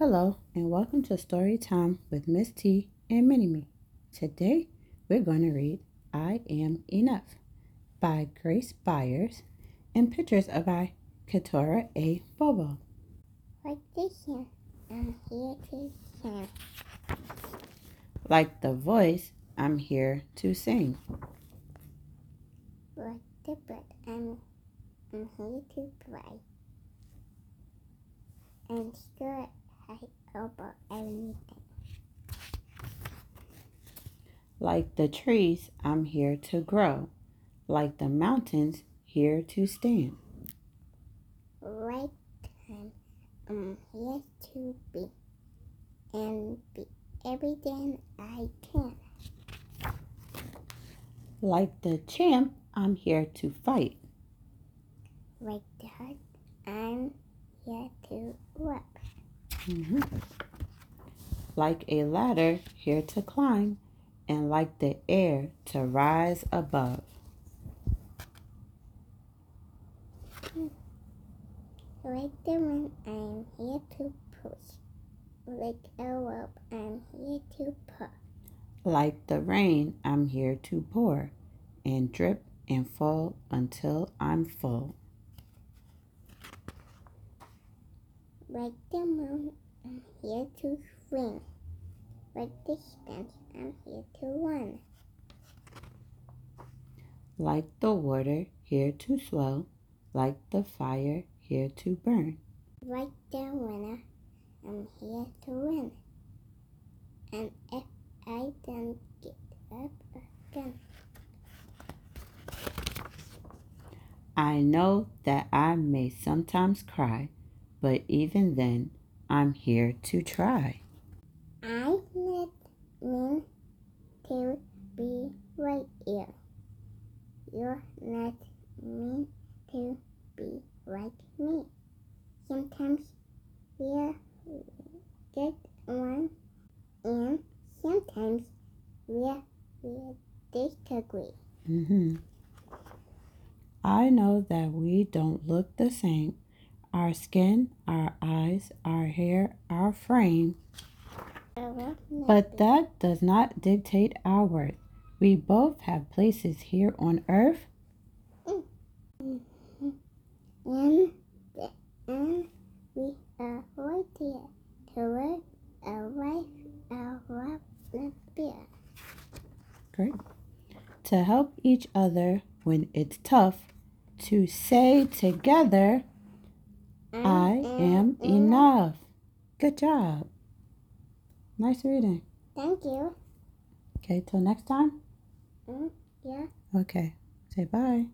Hello, and welcome to Story Time with Miss T and Mini Me. Today, we're going to read I Am Enough by Grace Byers and pictures are by Keturah A. Bobo. Like this here, I'm here to sing. Like the voice, I'm here to sing. Like the bird, I'm, I'm here to fly. And sure, Like the trees, I'm here to grow. Like the mountains, here to stand. Right time, I'm here to be. And be everything I can. Like the champ, I'm here to fight. Like the heart, I'm here to work. Mhm. Like a ladder, here to climb, and like the air, to rise above. Like the wind, I'm here to push. Like a rope, I'm here to pull. Like the rain, I'm here to pour, and drip and fall until I'm full. Like the moon, I'm here to swing. Like the distance, I'm here to run. Like the water, here to flow, like the fire, here to burn. Like the winner, I'm here to win. And if I don't get up again, I know that I may sometimes cry, but even then, I'm here to try. I not mean to be right here. You're not mean to be like me. Sometimes we're good and sometimes we're, we disagree. hmm I know that we don't look the same. Our skin, our eyes, our hair, our frame, but that does not dictate our worth. We both have places here on earth, And, and we are right here to live a life of love and great, to help each other when it's tough, to say together, I am enough. Good job. Nice reading. Thank you. Okay, till next time. Mm, yeah, Okay, say bye. bye.